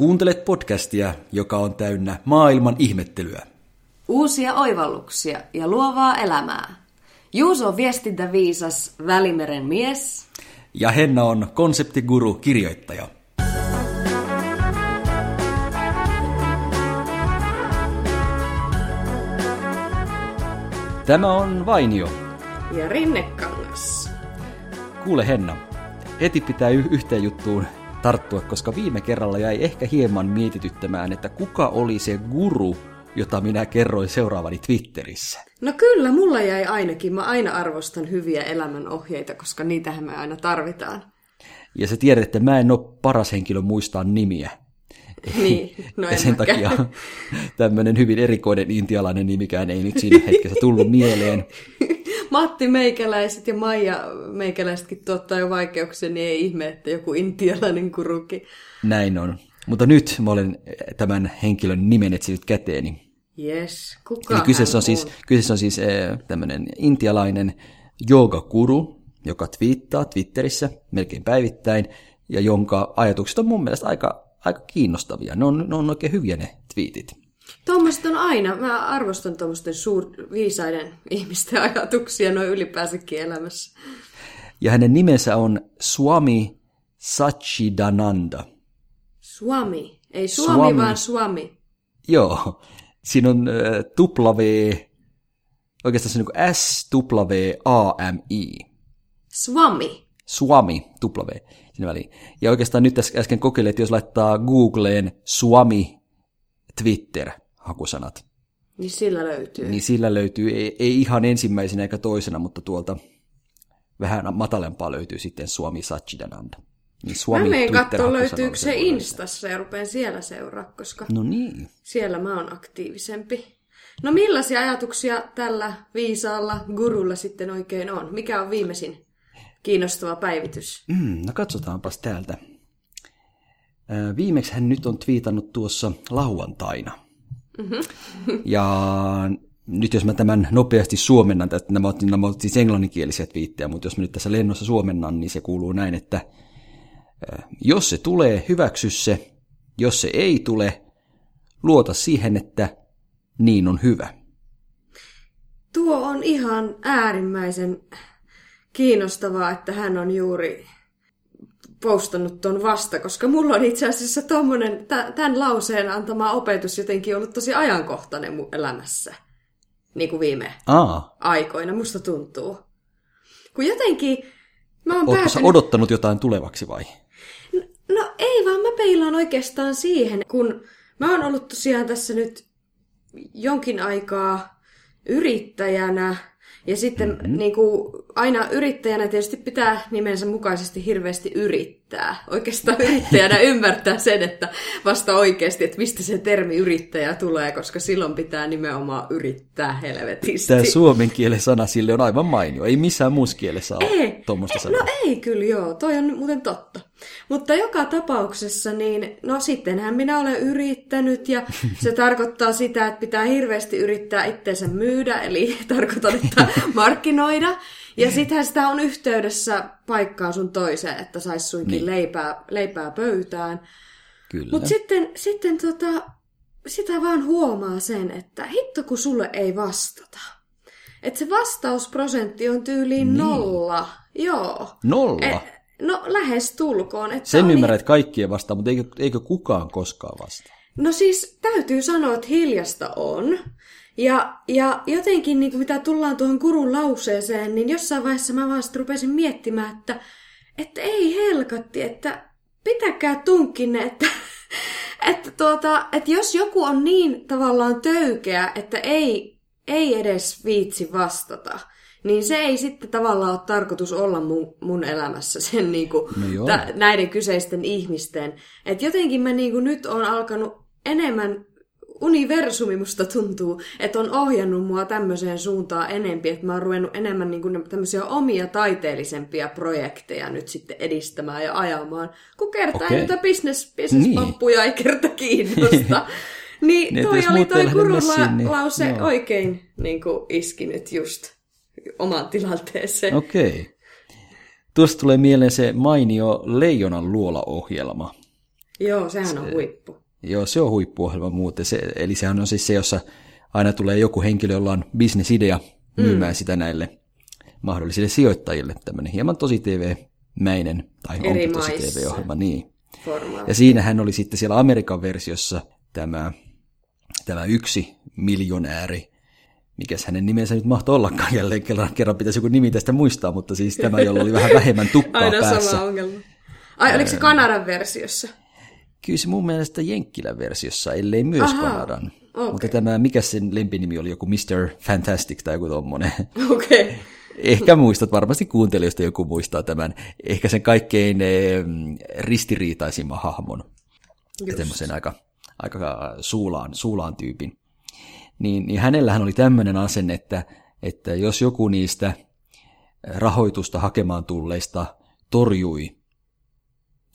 Kuuntelet podcastia, joka on täynnä maailman ihmettelyä. Uusia oivalluksia ja luovaa elämää. Juuso on viestintäviisas Välimeren mies. Ja Henna on konseptiguru kirjoittaja. Tämä on Vainio. Ja Rinnekangas. Kuule Henna, heti pitää y- yhteen juttuun tarttua, koska viime kerralla jäi ehkä hieman mietityttämään, että kuka oli se guru, jota minä kerroin seuraavani Twitterissä. No kyllä, mulla jäi ainakin. Mä aina arvostan hyviä elämänohjeita, koska niitähän me aina tarvitaan. Ja sä tiedät, että mä en ole paras henkilö muistaa nimiä. Niin, no ja sen mäkään. takia tämmöinen hyvin erikoinen intialainen nimikään ei nyt siinä hetkessä tullut mieleen. Matti Meikäläiset ja Maija Meikäläisetkin tuottaa jo vaikeuksia, niin ei ihme, että joku intialainen kuruki. Näin on. Mutta nyt mä olen tämän henkilön nimen etsinyt käteeni. Yes, kuka Eli kyseessä on, siis, kyseessä on siis äh, tämmöinen intialainen yoogakuru, joka twiittaa Twitterissä melkein päivittäin, ja jonka ajatukset on mun mielestä aika, aika kiinnostavia. Ne on, ne on oikein hyviä ne twiitit. Tuommoista on aina. Mä arvostan tuommoisten suur, viisaiden ihmisten ajatuksia noin ylipäänsäkin elämässä. Ja hänen nimensä on Swami Sachidananda. Swami. Ei Suomi, Swami. vaan Swami. Joo. Siinä on äh, tupla V, oikeastaan se on niin S-W-A-M-I. Swami. Swami, tupla V, väliin. Ja oikeastaan nyt tässä äsken kokeilin, että jos laittaa Googleen Swami Twitter hakusanat. Niin sillä löytyy. Niin sillä löytyy, ei, ei ihan ensimmäisenä eikä toisena, mutta tuolta vähän matalempaa löytyy sitten Suomi Sachidananda. Niin Suomi mä menen katsoa, löytyykö se Instassa ja rupean siellä seuraa, koska no niin. siellä mä oon aktiivisempi. No millaisia ajatuksia tällä viisaalla gurulla sitten oikein on? Mikä on viimeisin kiinnostava päivitys? Mm, no katsotaanpas täältä. Viimeksi hän nyt on twiitannut tuossa lauantaina. Mm-hmm. Ja nyt jos mä tämän nopeasti suomennan, että nämä ovat, nämä ovat siis englanninkielisiä twiittejä, mutta jos mä nyt tässä lennossa suomennan, niin se kuuluu näin, että jos se tulee, hyväksy se. Jos se ei tule, luota siihen, että niin on hyvä. Tuo on ihan äärimmäisen kiinnostavaa, että hän on juuri postannut ton vasta, koska mulla on itse asiassa tommonen, tämän lauseen antama opetus jotenkin ollut tosi ajankohtainen mun elämässä. Niin kuin viime Aa. aikoina, musta tuntuu. Kun jotenkin mä oon päätynyt... odottanut jotain tulevaksi vai? No, no ei vaan, mä peilaan oikeastaan siihen, kun mä oon ollut tosiaan tässä nyt jonkin aikaa yrittäjänä ja sitten mm-hmm. niin kuin, aina yrittäjänä tietysti pitää nimensä mukaisesti hirveästi yrittää. Oikeastaan yrittäjänä ymmärtää sen, että vasta oikeasti, että mistä se termi yrittäjä tulee, koska silloin pitää nimenomaan yrittää helvetisti. Tämä suomen kielen sana sille on aivan mainio. Ei missään muussa kielessä ole tuommoista sanaa. No ei kyllä joo, toi on muuten totta. Mutta joka tapauksessa, niin no sittenhän minä olen yrittänyt ja se tarkoittaa sitä, että pitää hirveästi yrittää itseensä myydä, eli tarkoitan, että markkinoida. Ja sittenhän sitä on yhteydessä paikkaan sun toiseen, että saisi suinkin niin. leipää, leipää pöytään. Kyllä. Mutta sitten, sitten tota, sitä vaan huomaa sen, että hitto kun sulle ei vastata. Että se vastausprosentti on tyyliin niin. nolla. Joo. Nolla? Et, No lähes tulkoon. Että Sen ymmärrät, että kaikkien vastaa, mutta eikö, eikö kukaan koskaan vastaa? No siis täytyy sanoa, että hiljasta on. Ja, ja jotenkin niin kuin mitä tullaan tuohon kurun lauseeseen, niin jossain vaiheessa mä vaan rupesin miettimään, että, että ei helkatti, että pitäkää tunkkinne, että, että, tuota, että jos joku on niin tavallaan töykeä, että ei, ei edes viitsi vastata, niin se ei sitten tavallaan ole tarkoitus olla mun, mun elämässä sen niin kuin, no t- näiden kyseisten ihmisten. Että jotenkin mä niin kuin nyt on alkanut enemmän universumi musta tuntuu, että on ohjannut mua tämmöiseen suuntaan enempi, että mä oon ruvennut enemmän niin kuin tämmöisiä omia taiteellisempia projekteja nyt sitten edistämään ja ajamaan, kun kertaa okay. niitä business, business niin. ei kerta kiinnosta. niin, niin toi oli toi kurula niin, lause no. oikein niin kuin iski nyt just omaan tilanteeseen. Okei. Okay. Tuosta tulee mieleen se mainio Leijonan luola-ohjelma. Joo, sehän on huippu. Joo, se on huippuohjelma muuten. Se, eli sehän on siis se, jossa aina tulee joku henkilö, jolla on bisnesidea myymään mm. sitä näille mahdollisille sijoittajille. Tämmöinen hieman tosi TV-mäinen, tai Eri onkin tosi. TV-ohjelma, niin. Formaatti. Ja siinähän oli sitten siellä Amerikan versiossa tämä, tämä yksi miljonääri, mikäs hänen nimensä nyt mahtoi ollakaan jälleen kerran, kerran pitäisi joku nimi tästä muistaa, mutta siis tämä, jolla oli vähän vähemmän tukkaa Aina päässä. sama ongelma. Ai, oliko se Kanadan versiossa? Kyllä se mun mielestä Jenkkilän versiossa, ellei myös Ahaa, Kanadan. okei. Mutta tämä, mikä sen lempinimi oli, joku Mr. Fantastic tai joku tommonen. Okei. Okay. Ehkä muistat, varmasti kuuntelijoista joku muistaa tämän, ehkä sen kaikkein eh, ristiriitaisimman hahmon. Ja tämmöisen aika, aika suulaan, suulaan tyypin. Niin, niin hänellähän oli tämmöinen asenne, että, että jos joku niistä rahoitusta hakemaan tulleista torjui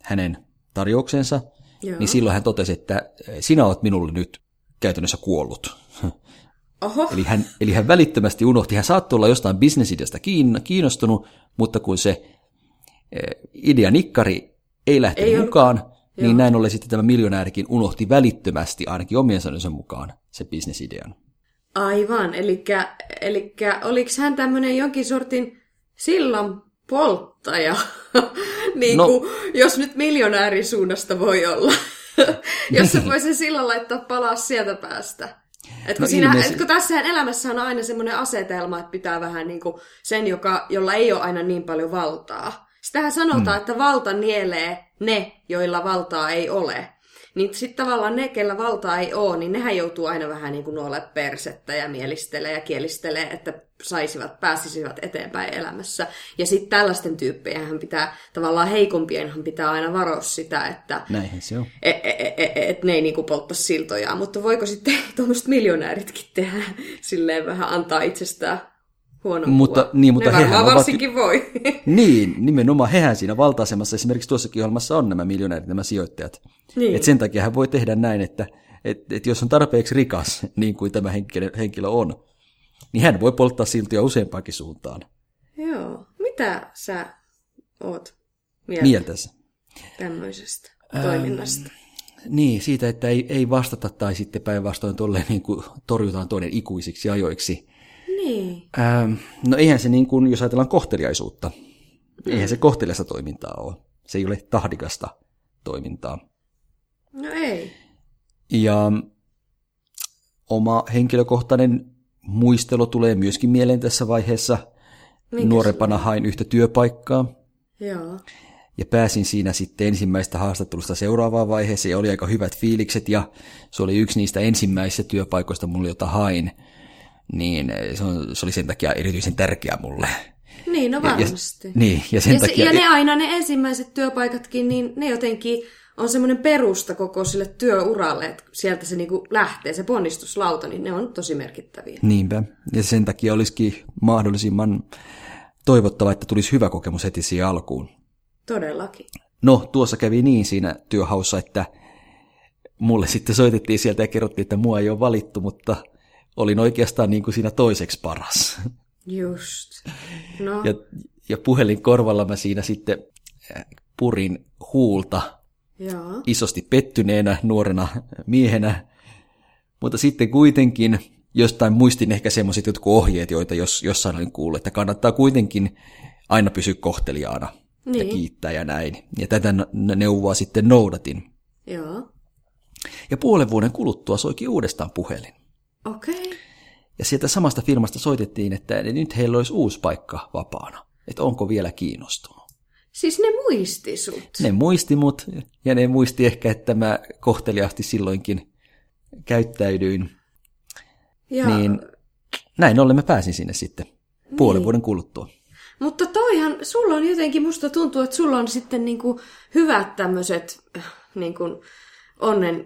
hänen tarjouksensa, Joo. niin silloin hän totesi, että sinä olet minulle nyt käytännössä kuollut. Oho. Eli hän, eli hän välittömästi unohti, hän saattoi olla jostain bisnesideasta kiin- kiinnostunut, mutta kun se idea nikkari ei lähtenyt Ei ollut- mukaan, Joo. niin näin ollen sitten tämä miljonäärikin unohti välittömästi, ainakin omien sanojensa mukaan, se bisnesidean. Aivan, eli oliko hän tämmöinen jonkin sortin sillan polttaja, niin No. kuin, jos nyt miljonäärin suunnasta voi olla. jos se voi sen sillan laittaa palaa sieltä päästä. Et kun, No no siinä, ilmeisesti- et kun tässähän elämässä on aina semmoinen asetelma, että pitää vähän niin kuin sen, joka, jolla ei ole aina niin paljon valtaa. Sitähän sanotaan, mm. että valta nielee ne, joilla valtaa ei ole. Niin sitten tavallaan ne, kellä valtaa ei ole, niin nehän joutuu aina vähän niin kuin nuolle persettä ja mielistelee ja kielistelee, että saisivat, pääsisivät eteenpäin elämässä. Ja sitten tällaisten tyyppejähän pitää, tavallaan heikompienhan pitää aina varoa sitä, että Näinhän se on. et, et, et, et ne ei niinku poltta siltoja, mutta voiko sitten tuommoiset miljonääritkin tehdä silleen vähän antaa itsestään huonoa Mutta- kuvaa? niin, mutta ne hehän varmaan ovat- varsinkin voi. Niin, nimenomaan hehän siinä valta-asemassa, esimerkiksi tuossakin ohjelmassa on nämä miljonäärit, nämä sijoittajat. Niin. Et sen takia hän voi tehdä näin, että et, et jos on tarpeeksi rikas, niin kuin tämä henkilö, henkilö on, niin hän voi polttaa siltoja useampaankin suuntaan. Joo. Mitä sä oot mieltä Mieltänsä. tämmöisestä toiminnasta? Niin, siitä, että ei, ei vastata tai sitten päinvastoin tolleen niin kuin torjutaan toinen ikuisiksi ajoiksi. Niin. Ähm, no eihän se niin kuin, jos ajatellaan kohteliaisuutta, eihän se kohteliasta toimintaa ole. Se ei ole tahdikasta toimintaa. No ei. Ja oma henkilökohtainen muistelu tulee myöskin mieleen tässä vaiheessa. Minkä Nuorempana hain yhtä työpaikkaa Joo. ja pääsin siinä sitten ensimmäistä haastattelusta seuraavaan vaiheeseen ja oli aika hyvät fiilikset ja se oli yksi niistä ensimmäisistä työpaikoista mulle, jota hain. Niin se, on, se oli sen takia erityisen tärkeä mulle. Niin, no Ja, varmasti. niin, ja sen ja, se, takia... ja ne aina ne ensimmäiset työpaikatkin, niin ne jotenkin on semmoinen perusta koko sille työuralle, että sieltä se niinku lähtee, se ponnistuslauta, niin ne on tosi merkittäviä. Niinpä. Ja sen takia olisikin mahdollisimman toivottava, että tulisi hyvä kokemus heti siihen alkuun. Todellakin. No, tuossa kävi niin siinä työhaussa, että mulle sitten soitettiin sieltä ja kerrottiin, että mua ei ole valittu, mutta olin oikeastaan niin kuin siinä toiseksi paras. Just. No, Ja, ja puhelin korvalla mä siinä sitten äh, purin huulta joo. isosti pettyneenä nuorena miehenä, mutta sitten kuitenkin jostain muistin ehkä semmoiset jotkut ohjeet, joita jos, jossain olin kuullut, että kannattaa kuitenkin aina pysyä kohteliaana ja Niin. kiittää ja näin. Ja tätä neuvoa sitten noudatin. Joo. Ja puolen vuoden kuluttua soikin uudestaan puhelin. Okei. Ja sieltä samasta firmasta soitettiin, että nyt heillä olisi uusi paikka vapaana. Että onko vielä kiinnostunut. Siis ne muisti sut. Ne muisti mut, ja ne muisti ehkä, että mä kohteliaasti silloinkin käyttäydyin. ja, Niin näin ollen mä pääsin sinne sitten puolen vuoden kuluttua. Mutta toihan, sulla on jotenkin, musta tuntuu, että sulla on sitten niinku hyvät tämmöiset niinku onnen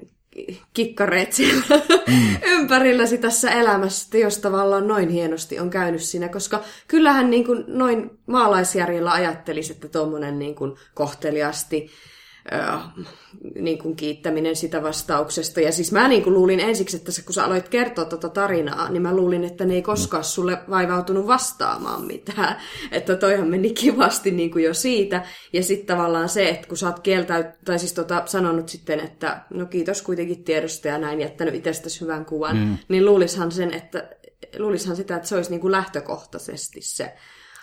kikkareet siellä mm. ympärilläsi tässä elämässä, jos tavallaan noin hienosti on käynyt siinä, koska kyllähän niin kuin noin maalaisjärjellä ajattelisi, että tuommoinen niin kohteliasti äh, niin kuin kiittäminen sitä vastauksesta. Ja siis mä niin kuin luulin ensiksi, että kun sä aloit kertoa tuota tarinaa, niin mä luulin, että ne ei koskaan sulle vaivautunut vastaamaan mitään. Että toihan meni kivasti niin kuin jo siitä. Ja sitten tavallaan se, että kun sä oot kieltäyt, tai siis tota, sanonut sitten, että no kiitos kuitenkin tiedosta ja näin, jättänyt itsestäsi hyvän kuvan, mm. niin luulishan sen, että luulishan sitä, että se olisi niin kuin lähtökohtaisesti se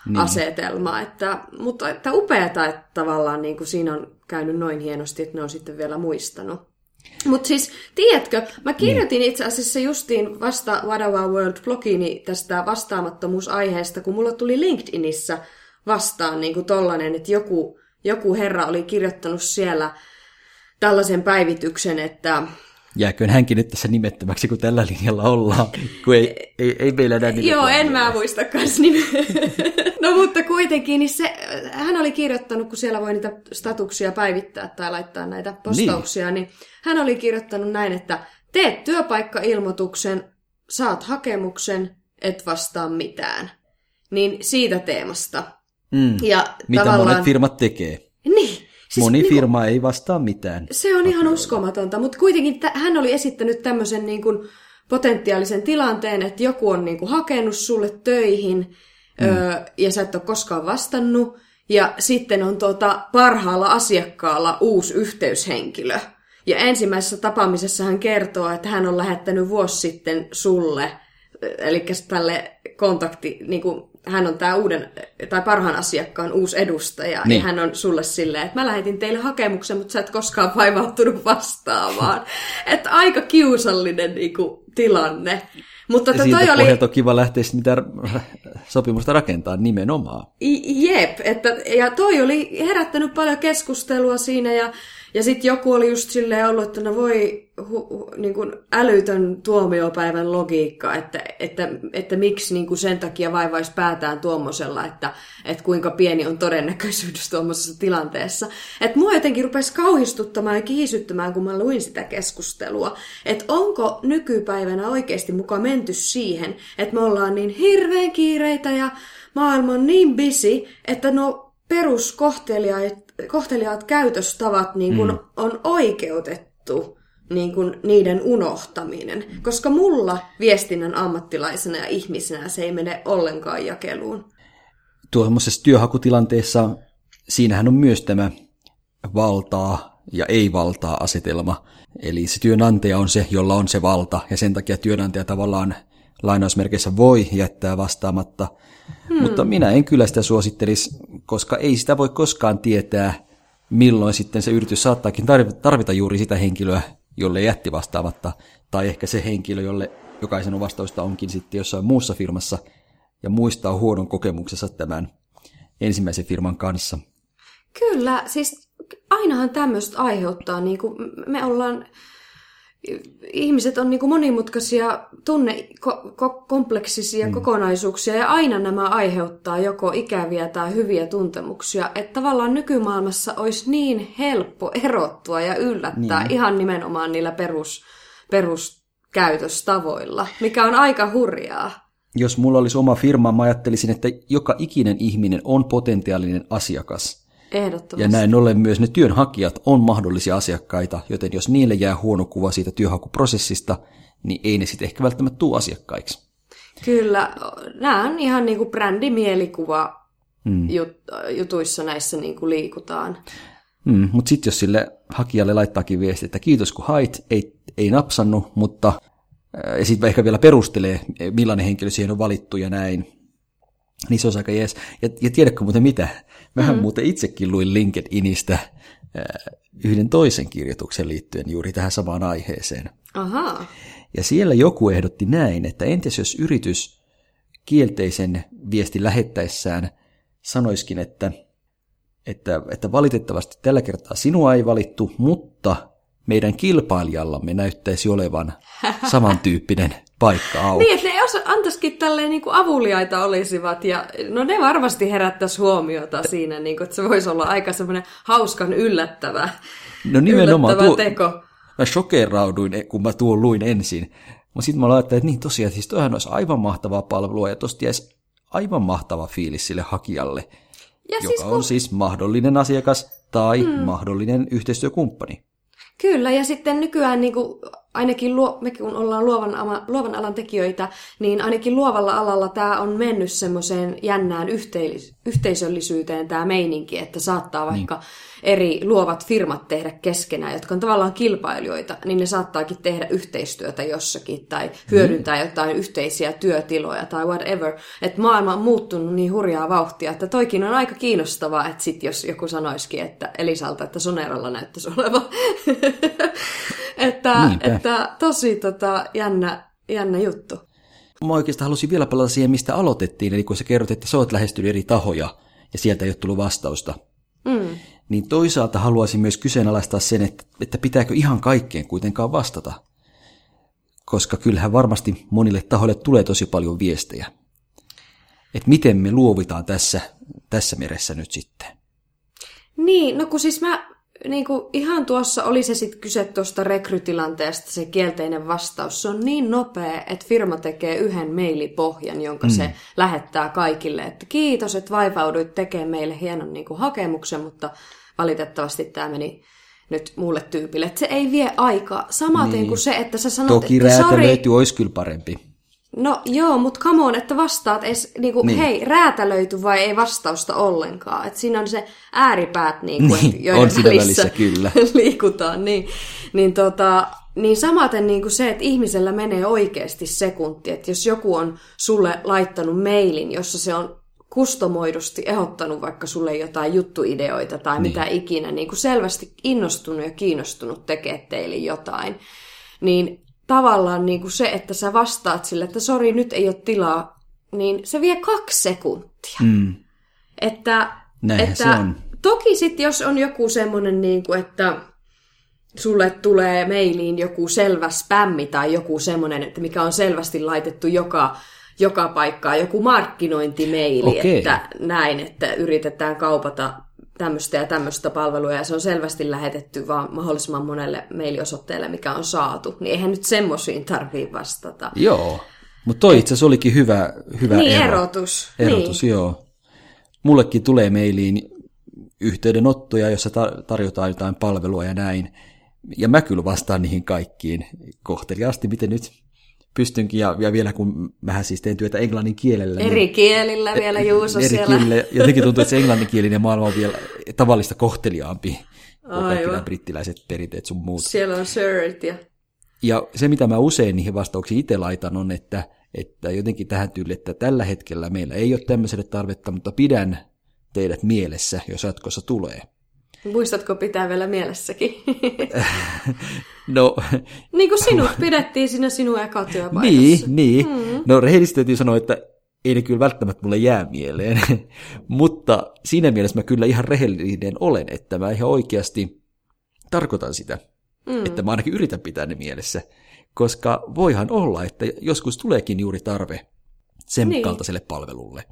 niin. asetelma. Että, mutta että upeata, että tavallaan niin kuin siinä on käynyt noin hienosti, että ne on sitten vielä muistanut. Mutta siis, tiedätkö, mä kirjoitin niin. itse asiassa justiin vasta What Our World-blogiini tästä vastaamattomuusaiheesta, kun mulla tuli LinkedInissä vastaan niin kuin tollanen, että joku, joku herra oli kirjoittanut siellä tällaisen päivityksen, että Jääköön hänkin nyt tässä nimettömäksi, kun tällä linjalla ollaan, kun ei, ei, ei meillä enää Joo, en mä muista kans nimeä. no mutta kuitenkin, niin se, hän oli kirjoittanut, kun siellä voi niitä statuksia päivittää tai laittaa näitä postauksia, niin, niin hän oli kirjoittanut näin, että teet työpaikkailmoituksen, saat hakemuksen, et vastaa mitään. Niin siitä teemasta. Mm. Ja Mitä tavallaan... monet firmat tekee. Niin, Siis Moni niin firma ei vastaa mitään. Se on ihan uskomatonta, mutta kuitenkin t- hän oli esittänyt tämmöisen niin kuin potentiaalisen tilanteen, että joku on niin kuin hakenut sulle töihin mm. öö, ja sä et ole koskaan vastannut, ja sitten on tuota parhaalla asiakkaalla uusi yhteyshenkilö. Ja ensimmäisessä tapaamisessa hän kertoo, että hän on lähettänyt vuosi sitten sulle, eli tälle kontakti, niin kuin hän on tämä uuden, tai parhaan asiakkaan uusi edustaja, niin. ja hän on sulle silleen, että mä lähetin teille hakemuksen, mutta sä et koskaan vaivautunut vastaamaan. että aika kiusallinen niin kuin, tilanne. Mutta ja siitä toi oli... on kiva lähteä mitä sopimusta rakentaa nimenomaan. Jep, että, ja toi oli herättänyt paljon keskustelua siinä, ja ja sitten joku oli just silleen ollut, että no voi hu, hu, niin kuin älytön tuomiopäivän logiikka, että, että, että miksi niin kuin sen takia vaivaisi päätään tuommoisella, että, että kuinka pieni on todennäköisyys tuommoisessa tilanteessa. Että mua jotenkin rupesi kauhistuttamaan ja kiisyttämään, kun mä luin sitä keskustelua, että onko nykypäivänä oikeasti mukaan menty siihen, että me ollaan niin hirveän kiireitä ja maailma on niin busy, että no peruskohtelijat kohteliaat käytöstavat niin kuin mm. on oikeutettu niin kuin niiden unohtaminen. Koska mulla viestinnän ammattilaisena ja ihmisenä se ei mene ollenkaan jakeluun. Tuollaisessa työhakutilanteessa siinähän on myös tämä valtaa ja ei-valtaa asetelma. Eli se työnantaja on se, jolla on se valta, ja sen takia työnantaja tavallaan lainausmerkeissä voi jättää vastaamatta. Hmm. Mutta minä en kyllä sitä suosittelisi, koska ei sitä voi koskaan tietää, milloin sitten se yritys saattaakin tarvita juuri sitä henkilöä, jolle jätti vastaamatta, tai ehkä se henkilö, jolle jokaisen vastausta onkin sitten jossain muussa firmassa, ja muistaa huonon kokemuksessa tämän ensimmäisen firman kanssa. Kyllä, siis ainahan tämmöistä aiheuttaa, niin kuin me ollaan ihmiset on niin kuin monimutkaisia, tunnekompleksisia mm. kokonaisuuksia ja aina nämä aiheuttaa joko ikäviä tai hyviä tuntemuksia. Että tavallaan nykymaailmassa olisi niin helppo erottua ja yllättää niin. ihan nimenomaan niillä perus, peruskäytöstavoilla, mikä on aika hurjaa. Jos mulla olisi oma firma, mä ajattelisin, että joka ikinen ihminen on potentiaalinen asiakas – Ehdottomasti. Ja näin ollen myös ne työnhakijat on mahdollisia asiakkaita, joten jos niille jää huono kuva siitä työhakuprosessista, niin ei ne sitten ehkä välttämättä tule asiakkaiksi. Kyllä, nämä on ihan niin kuin brändimielikuva mm. jut, jutuissa näissä niin kuin liikutaan. Mm, mutta sitten jos sille hakijalle laittaakin viesti, että kiitos kun hait, ei, ei napsannut, mutta ja sitten ehkä vielä perustelee, millainen henkilö siihen on valittu ja näin, niin se on aika jees. Ja, ja tiedätkö muuten mitä? Mähän mm. muuten itsekin luin LinkedInistä äh, yhden toisen kirjoituksen liittyen juuri tähän samaan aiheeseen. Aha. Ja siellä joku ehdotti näin, että entäs jos yritys kielteisen viestin lähettäessään sanoiskin, että, että, että valitettavasti tällä kertaa sinua ei valittu, mutta meidän kilpailijallamme näyttäisi olevan samantyyppinen paikka auki. niin, että ne antaisikin tälleen niin kuin avuliaita olisivat, ja no ne varmasti herättäisi huomiota siinä, niin kuin, että se voisi olla aika semmoinen hauskan yllättävä, no nimenomaan, yllättävä tuo, teko. Mä shokerauduin, kun mä tuon luin ensin, mutta sitten mä ajattelin, että niin tosiaan, siis toihan olisi aivan mahtavaa palvelua, ja tosta jäisi aivan mahtava fiilis sille hakijalle, ja joka siis, kun... on siis mahdollinen asiakas, tai mm. mahdollinen yhteistyökumppani. Kyllä, ja sitten nykyään niin kuin, ainakin luo, me kun ollaan luovan, ama, luovan alan tekijöitä, niin ainakin luovalla alalla tämä on mennyt semmoiseen jännään yhteis- yhteisöllisyyteen tämä meininki, että saattaa niin. vaikka niin. Eri luovat firmat tehdä keskenään, jotka on tavallaan kilpailijoita, niin ne saattaakin tehdä yhteistyötä jossakin tai hyödyntää niin. jotain yhteisiä työtiloja tai whatever. Että maailma on muuttunut niin hurjaa vauhtia, että toikin on aika kiinnostavaa, että sit jos joku sanoisikin, että Elisalta, että Soneralla näyttäisi olevan. että, että tosi tota, jännä, jännä juttu. Mä oikeastaan halusin vielä palata siihen, mistä aloitettiin, eli kun sä kerrot, että sä oot lähestynyt eri tahoja ja sieltä ei ole tullut vastausta. Mm. Niin toisaalta haluaisin myös kyseenalaistaa sen, että, että pitääkö ihan kaikkeen kuitenkaan vastata. Koska kyllähän varmasti monille tahoille tulee tosi paljon viestejä. Että miten me luovitaan tässä, tässä meressä nyt sitten. Niin, no kun siis mä niin kuin ihan tuossa oli se sitten kyse tuosta rekrytilanteesta, se kielteinen vastaus. Se on niin nopea, että firma tekee yhden mailipohjan, jonka mm. se lähettää kaikille. Että kiitos, että vaivauduit tekemään meille hienon niin kuin hakemuksen, mutta valitettavasti tämä meni nyt muulle tyypille. Että se ei vie aikaa. Samaten niin. kuin se, että sä sanot, Toki että räätälöity olisi kyllä parempi. No joo, mutta come on, että vastaat edes, niinku, niin. hei, räätälöity vai ei vastausta ollenkaan. Et siinä on se ääripäät, niinku, niin, et, joiden on välissä, välissä kyllä. liikutaan. Niin, niin, tota, niin samaten niinku se, että ihmisellä menee oikeasti sekunti. Että jos joku on sulle laittanut mailin, jossa se on kustomoidusti ehdottanut vaikka sulle jotain juttuideoita tai niin. mitä ikinä, niin kuin selvästi innostunut ja kiinnostunut tekee teille jotain, niin tavallaan niin kuin se, että sä vastaat sille, että sori, nyt ei ole tilaa, niin se vie kaksi sekuntia. Mm. Että, Näinhän että se on. Toki sitten, jos on joku semmoinen, niin kuin, että sulle tulee mailiin joku selvä spämmi tai joku semmoinen, että mikä on selvästi laitettu joka, joka paikkaan, joku markkinointimeili, okay. että näin, että yritetään kaupata tämmöistä ja tämmöistä palvelua, ja se on selvästi lähetetty vaan mahdollisimman monelle mailiosoitteelle, mikä on saatu, niin eihän nyt semmoisiin tarvii vastata. Joo, mutta toi itse asiassa olikin hyvä, hyvä niin, ero. erotus. Erotus, niin. joo. Mullekin tulee mailiin yhteydenottoja, jossa tarjotaan jotain palvelua ja näin, ja mä kyllä vastaan niihin kaikkiin kohteliaasti, miten nyt pystynkin, ja, ja vielä kun mä siis teen työtä englannin kielellä. Eri niin, kielillä vielä Juuso eri siellä. Kielillä, jotenkin tuntuu, että se englanninkielinen maailma on vielä tavallista kohteliaampi kuin kaikki nämä brittiläiset perinteet sun muut. Siellä on sirit ja... Ja se, mitä mä usein niihin vastauksiin itse laitan, on, että, että jotenkin tähän tyyliin, että tällä hetkellä meillä ei ole tämmöiselle tarvetta, mutta pidän teidät mielessä, jos jatkossa tulee. Muistatko pitää vielä mielessäkin? no... niin kuin sinut pidettiin siinä sinun eka työpaikassa. Niin, niin. Mm. No rehellisesti täytyy sanoa, että ei ne kyllä välttämättä mulle jää mieleen. Mutta siinä mielessä mä kyllä ihan rehellinen olen, että mä ihan oikeasti tarkoitan sitä. Mm. Että mä ainakin yritän pitää ne mielessä. Koska voihan olla, että joskus tuleekin juuri tarve sen niin. kaltaiselle palvelulle.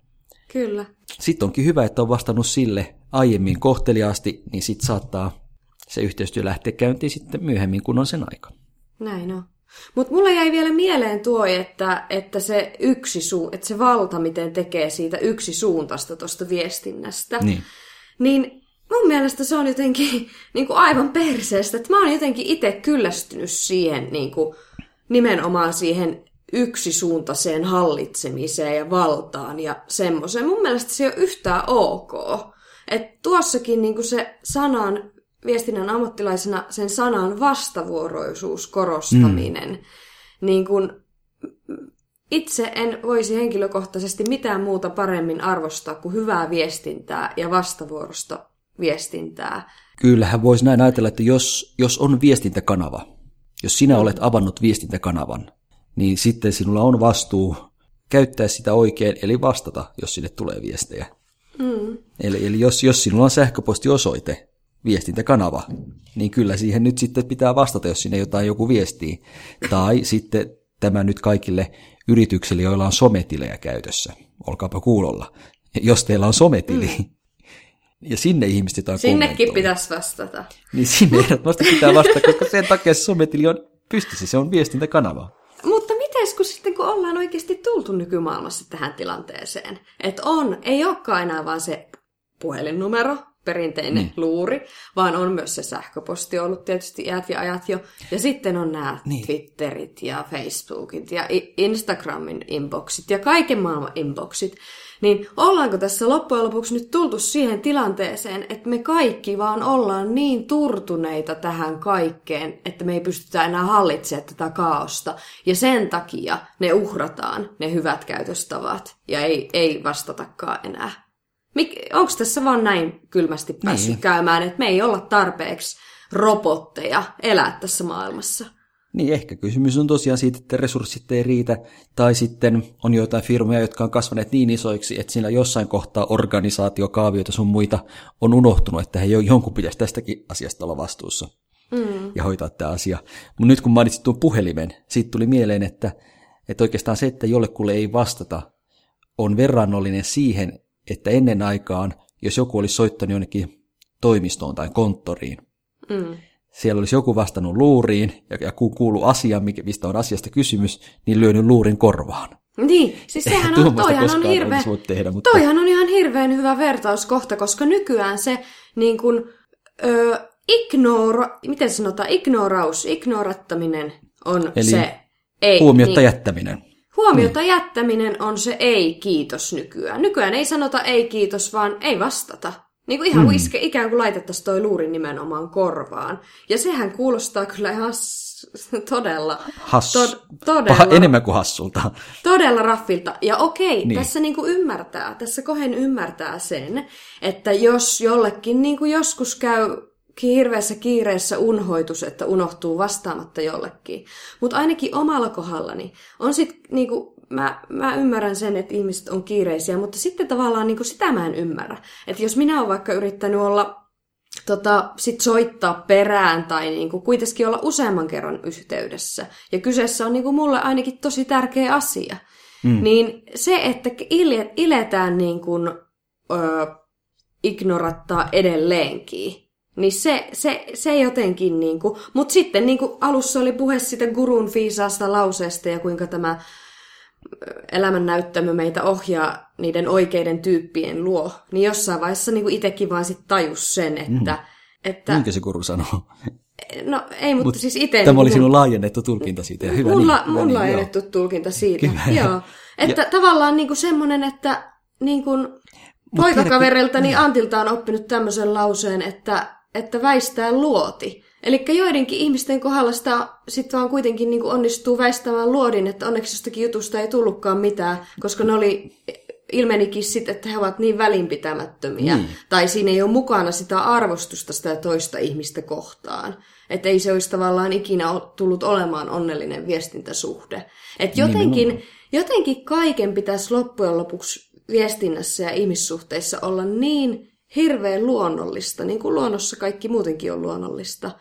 Kyllä. Sitten onkin hyvä, että on vastannut sille aiemmin kohteliaasti, niin sitten saattaa se yhteistyö lähteä käyntiin sitten myöhemmin, kun on sen aika. Näin on. Mutta mulla jäi vielä mieleen tuo, että, että se yksi suu, että se valta, miten tekee siitä yksi suuntaista tuosta viestinnästä, niin. niin mun mielestä se on jotenkin niin kuin aivan perseestä. Että mä oon jotenkin itse kyllästynyt siihen niin kuin, nimenomaan siihen yksisuuntaiseen hallitsemiseen ja valtaan ja semmoiseen. Mun mielestä se ei ole yhtään ok. Et tuossakin niin se sanan, viestinnän ammattilaisena sen sanan vastavuoroisuus, korostaminen, mm. niin kun itse en voisi henkilökohtaisesti mitään muuta paremmin arvostaa kuin hyvää viestintää ja vastavuorosta viestintää. Kyllähän voisi näin ajatella, että jos, jos on viestintäkanava, jos sinä olet avannut viestintäkanavan, niin sitten sinulla on vastuu käyttää sitä oikein, eli vastata, jos sinne tulee viestejä. Mm. Eli, eli jos, jos sinulla on sähköpostiosoite, viestintäkanava, niin kyllä siihen nyt sitten pitää vastata, jos sinne jotain joku viestii. Tai sitten tämä nyt kaikille yrityksille, joilla on sometilejä käytössä. Olkaapa kuulolla. Jos teillä on sometili, mm. ja sinne ihmiset jotain Sinnekin pitäisi vastata. Niin sinne ehdottomasti pitää vastata, koska sen takia se sometili on pystyssä, se on viestintäkanava. Miten kun sitten kun ollaan oikeasti tultu nykymaailmassa tähän tilanteeseen, että on, ei olekaan enää vaan se puhelinnumero perinteinen niin. luuri, vaan on myös se sähköposti ollut tietysti iät ja ajat jo. Ja sitten on nämä niin. Twitterit ja Facebookit ja Instagramin inboxit ja kaiken maailman inboxit. Niin ollaanko tässä loppujen lopuksi nyt tultu siihen tilanteeseen, että me kaikki vaan ollaan niin turtuneita tähän kaikkeen, että me ei pystytä enää hallitsemaan tätä kaaosta. Ja sen takia ne uhrataan, ne hyvät käytöstavat, ja ei, ei vastatakaan enää. Onko tässä vaan näin kylmästi päässyt niin. käymään, että me ei olla tarpeeksi robotteja elää tässä maailmassa? Niin, ehkä kysymys on tosiaan siitä, että resurssit ei riitä, tai sitten on joitain firmoja, jotka on kasvaneet niin isoiksi, että siinä jossain kohtaa organisaatiokaavioita sun muita on unohtunut, että he jonkun pitäisi tästäkin asiasta olla vastuussa mm. ja hoitaa tämä asia. Mutta nyt kun mainitsit tuon puhelimen, siitä tuli mieleen, että, että oikeastaan se, että jollekulle ei vastata, on verrannollinen siihen, että ennen aikaan, jos joku olisi soittanut jonnekin toimistoon tai konttoriin, mm siellä olisi joku vastannut luuriin, ja, ja kun kuuluu asia, mistä on asiasta kysymys, niin lyönyt luurin korvaan. Niin, siis sehän on, toihan on, hirveä, tehdä, mutta... toihan on ihan hirveän hyvä vertauskohta, koska nykyään se niin kuin, ö, ignoro, miten sanotaan, ignoraus, ignorattaminen on Eli se ei. Huomiota niin, jättäminen. Huomiota niin. jättäminen on se ei kiitos nykyään. Nykyään ei sanota ei kiitos, vaan ei vastata. Niin kuin ihan mm. iske, ikään kuin laitettaisiin toi luuri nimenomaan korvaan. Ja sehän kuulostaa kyllä ihan todella... Hassu. To, todella, Paha enemmän kuin hassulta. Todella raffilta. Ja okei, niin. tässä niin kuin ymmärtää, tässä kohen ymmärtää sen, että jos jollekin niin kuin joskus käy hirveässä kiireessä unhoitus, että unohtuu vastaamatta jollekin. Mutta ainakin omalla kohdallani on sitten niinku mä, mä ymmärrän sen, että ihmiset on kiireisiä, mutta sitten tavallaan niin kuin sitä mä en ymmärrä. Että jos minä olen vaikka yrittänyt olla tota, sit soittaa perään tai niin kuin kuitenkin olla useamman kerran yhteydessä, ja kyseessä on niin kuin mulle ainakin tosi tärkeä asia, mm. niin se, että iletään niin kuin, ö, ignorattaa edelleenkin, niin se, se, se jotenkin, niin kuin, mutta sitten niin kuin alussa oli puhe siitä gurun fiisaasta lauseesta ja kuinka tämä elämän näyttämö meitä ohjaa niiden oikeiden tyyppien luo, niin jossain vaiheessa niin itsekin vaan sit tajus sen, että... Mm. että Niinkö se kuru sanoo? No ei, mutta Mut siis itse... Tämä oli sinun laajennettu tulkinta siitä. Hyvä mun, niin, la, mun niin, laajennettu joo. tulkinta siitä, Kyllä. joo. Että ja... tavallaan niin kuin semmoinen, että niin kuin poikakaverilta niin Antilta on oppinut tämmöisen lauseen, että, että väistää luoti. Eli joidenkin ihmisten kohdalla sitä sitten vaan kuitenkin niin onnistuu väistämään luodin, että onneksi jostakin jutusta ei tullutkaan mitään, koska ne oli ilmenikin sitten, että he ovat niin välinpitämättömiä. Mm. Tai siinä ei ole mukana sitä arvostusta sitä toista ihmistä kohtaan. Että ei se olisi tavallaan ikinä tullut olemaan onnellinen viestintäsuhde. Että jotenkin, jotenkin kaiken pitäisi loppujen lopuksi viestinnässä ja ihmissuhteissa olla niin hirveän luonnollista, niin kuin luonnossa kaikki muutenkin on luonnollista.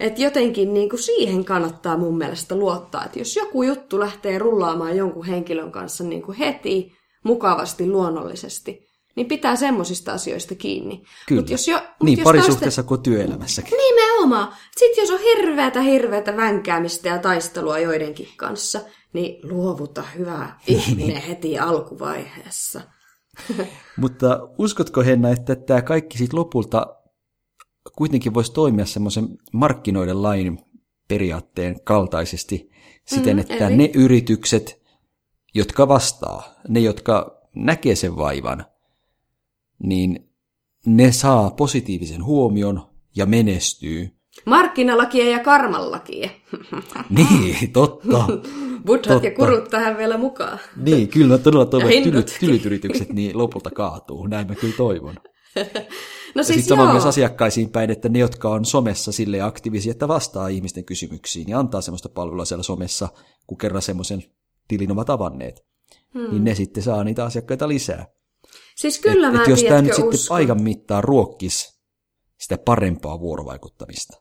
Että jotenkin niin kuin siihen kannattaa mun mielestä luottaa, että jos joku juttu lähtee rullaamaan jonkun henkilön kanssa niin kuin heti, mukavasti, luonnollisesti, niin pitää semmoisista asioista kiinni. Kyllä. Mut jos jo, mut niin, jos parisuhteessa toisten... kuin työelämässäkin. Nimenomaan. Sitten jos on hirveätä, hirveätä vänkäämistä ja taistelua joidenkin kanssa, niin luovuta hyvä ihminen heti alkuvaiheessa. Mutta uskotko Henna, että tämä kaikki sitten lopulta kuitenkin voisi toimia semmoisen markkinoiden lain periaatteen kaltaisesti siten, mm, että eli... ne yritykset, jotka vastaa, ne jotka näkee sen vaivan, niin ne saa positiivisen huomion ja menestyy. Markkinalakia ja karmallakia. niin, totta. Buddhat ja kurut tähän vielä mukaan. Niin, kyllä todella toivon, että tylyt, tylyt yritykset niin lopulta kaatuu. Näin mä kyllä toivon. No siis sitten sama myös asiakkaisiin päin, että ne, jotka on somessa sille aktiivisia, että vastaa ihmisten kysymyksiin ja antaa semmoista palvelua siellä somessa, kun kerran semmoisen tilin ovat avanneet, hmm. niin ne sitten saa niitä asiakkaita lisää. Siis kyllä et, mä et jos tämä nyt uskon. sitten paikan mittaan ruokkisi sitä parempaa vuorovaikuttamista.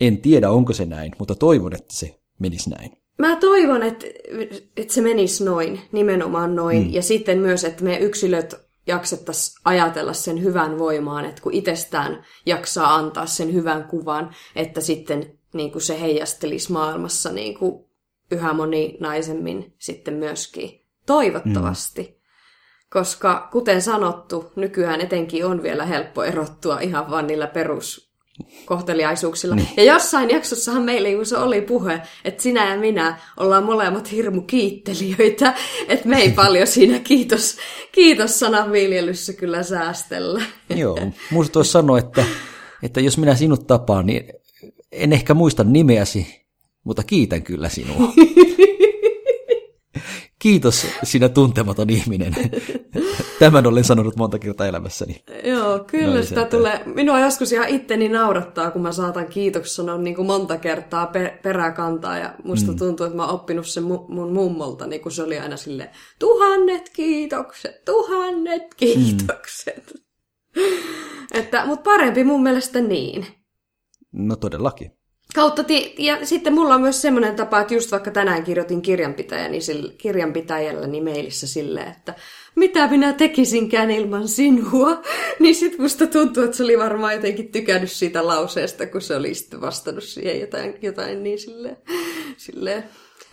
En tiedä, onko se näin, mutta toivon, että se menisi näin. Mä toivon, että, että se menisi noin, nimenomaan noin. Hmm. Ja sitten myös, että me yksilöt jaksettaisiin ajatella sen hyvän voimaan, että kun itsestään jaksaa antaa sen hyvän kuvan, että sitten niin kuin se heijastelisi maailmassa niin kuin yhä moninaisemmin sitten myöskin toivottavasti. Mm. koska kuten sanottu, nykyään etenkin on vielä helppo erottua ihan vaan niillä perus kohteliaisuuksilla. Niin. Ja jossain jaksossahan meillä Juuso oli puhe, että sinä ja minä ollaan molemmat hirmu kiittelijöitä, että me ei paljon siinä kiitos, kiitos sanan viljelyssä kyllä säästellä. Joo, muista tuossa sanoa, että, että jos minä sinut tapaan, niin en ehkä muista nimeäsi, mutta kiitän kyllä sinua. Kiitos sinä tuntematon ihminen. Tämän olen sanonut monta kertaa elämässäni. Joo, kyllä sitä tulee. Minua joskus ihan itteni naurattaa, kun mä saatan kiitoksi sanoa niin kuin monta kertaa per- peräkantaa. Ja musta mm. tuntuu, että mä oon oppinut sen mu- mun mummolta, niin kun se oli aina sille tuhannet kiitokset, tuhannet kiitokset. Mm. että, mutta parempi mun mielestä niin. No todellakin. Kautta ti- ja sitten mulla on myös semmoinen tapa, että just vaikka tänään kirjoitin kirjanpitäjäni, sille, kirjanpitäjälläni mailissa silleen, että mitä minä tekisinkään ilman sinua, niin sit musta tuntuu, että se oli varmaan jotenkin tykännyt siitä lauseesta, kun se oli sitten vastannut siihen jotain, jotain niin silleen, silleen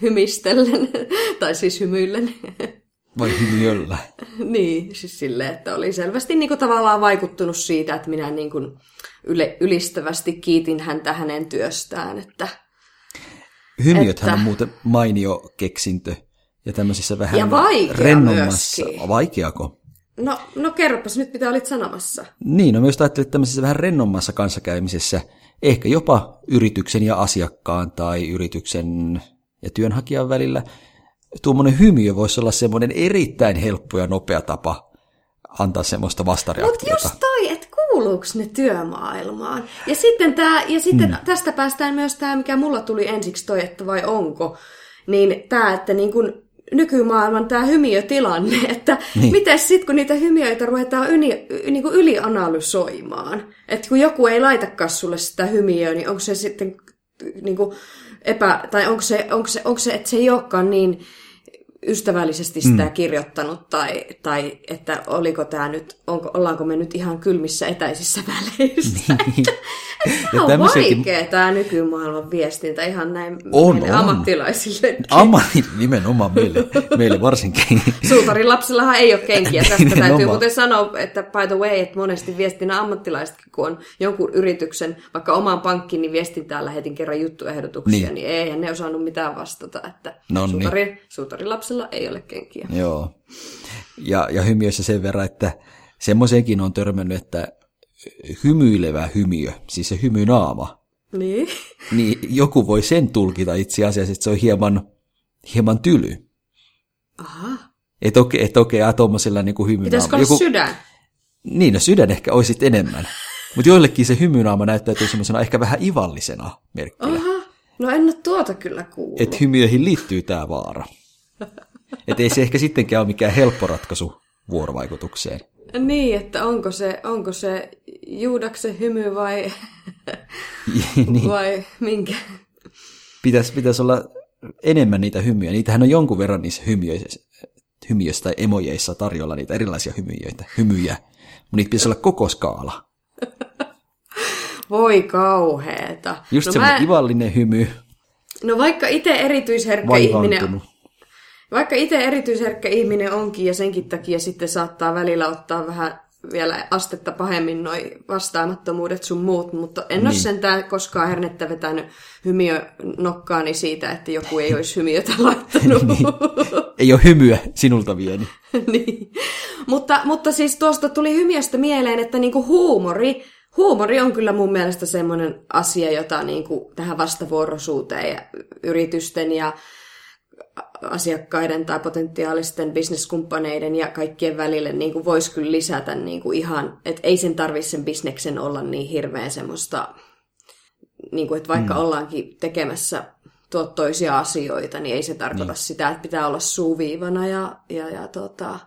hymistellen, tai siis hymyillen. Vai hymyillä? niin, siis silleen, että oli selvästi niin kuin tavallaan vaikuttunut siitä, että minä niin kuin yle, ylistävästi kiitin häntä hänen työstään. Että, Hymiöthän että... on muuten mainio keksintö ja tämmöisissä vähän ja rennommassa. Myöskin. Vaikeako? No, no kerropas nyt, mitä olit sanomassa. Niin, no myös ajattelin, että tämmöisessä vähän rennommassa kanssakäymisessä, ehkä jopa yrityksen ja asiakkaan tai yrityksen ja työnhakijan välillä, tuommoinen hymiö voisi olla semmoinen erittäin helppo ja nopea tapa antaa semmoista vastareaktiota. Mutta just toi, että kuuluuko ne työmaailmaan? Ja sitten, tää, ja sitten mm. tästä päästään myös tämä, mikä mulla tuli ensiksi toi, että vai onko, niin tämä, että niin kun nykymaailman tämä hymiötilanne, että niin. miten sitten kun niitä hymiöitä ruvetaan yli, niin kuin ylianalysoimaan, että kun joku ei laitakaan sulle sitä hymiöä, niin onko se sitten niin kuin epä, tai onko se, onko se, onko se, että se ei olekaan niin ystävällisesti sitä mm. kirjoittanut, tai, tai että oliko tämä nyt, onko, ollaanko me nyt ihan kylmissä etäisissä väleissä. Niin. Tämä on tämmöisiäkin... vaikea tämä nykymaailman viestintä ihan näin on, on. ammattilaisille. Ammatti, nimenomaan meille, meille varsinkin. Suutarin lapsellahan ei ole kenkiä. Tästä nimenomaan. täytyy muuten sanoa, että by the way, että monesti viestinä ammattilaisetkin, kun on jonkun yrityksen, vaikka omaan pankkiin, niin viestintään lähetin kerran juttuehdotuksia, niin, niin eihän ne osannut mitään vastata. Että no, suutari, niin. suutarin lapsella ei ole kenkiä. Joo. Ja, ja hymiössä sen verran, että semmoiseenkin on törmännyt, että hymyilevä hymiö, siis se hymynaama, niin. niin joku voi sen tulkita itse asiassa, että se on hieman, hieman tyly. Aha. Että okei, et okei, okay, tuommoisella niin hymynaama. Pitäisikö olla joku... sydän? Niin, no sydän ehkä olisi enemmän. Mutta joillekin se hymynaama näyttäytyy semmoisena ehkä vähän ivallisena merkkinä. Aha, no en ole tuota kyllä kuullut. Että hymyöihin liittyy tämä vaara. Että ei se ehkä sittenkään ole mikään helppo ratkaisu vuorovaikutukseen. Niin, että onko se, onko se Juudaksen hymy vai, niin. vai minkä? Pitäisi, pitäisi olla enemmän niitä hymyjä. Niitähän on jonkun verran niissä hymyöissä tai emojeissa tarjolla niitä erilaisia hymyjöitä, hymyjä. Mutta niitä pitäisi olla koko skaala. Voi kauheeta. Just no semmoinen mä... ivallinen hymy. No vaikka itse erityisherkkä ihminen vaikka itse erityisherkkä ihminen onkin ja senkin takia sitten saattaa välillä ottaa vähän vielä astetta pahemmin noin vastaamattomuudet sun muut, mutta en niin. ole sentään koskaan hernettä vetänyt hymiö nokkaani siitä, että joku ei olisi hymiötä laittanut. niin. Ei ole hymyä sinulta vieni. niin. mutta, mutta siis tuosta tuli hymiöstä mieleen, että niinku huumori, huumori on kyllä mun mielestä semmoinen asia, jota niinku tähän vastavuoroisuuteen ja yritysten ja asiakkaiden tai potentiaalisten bisneskumppaneiden ja kaikkien välille niin kuin voisi kyllä lisätä niin kuin ihan, että ei sen tarvitse sen bisneksen olla niin hirveän semmoista, niin kuin, että vaikka mm. ollaankin tekemässä tuottoisia asioita, niin ei se tarkoita niin. sitä, että pitää olla suuviivana ja, ja, ja tota,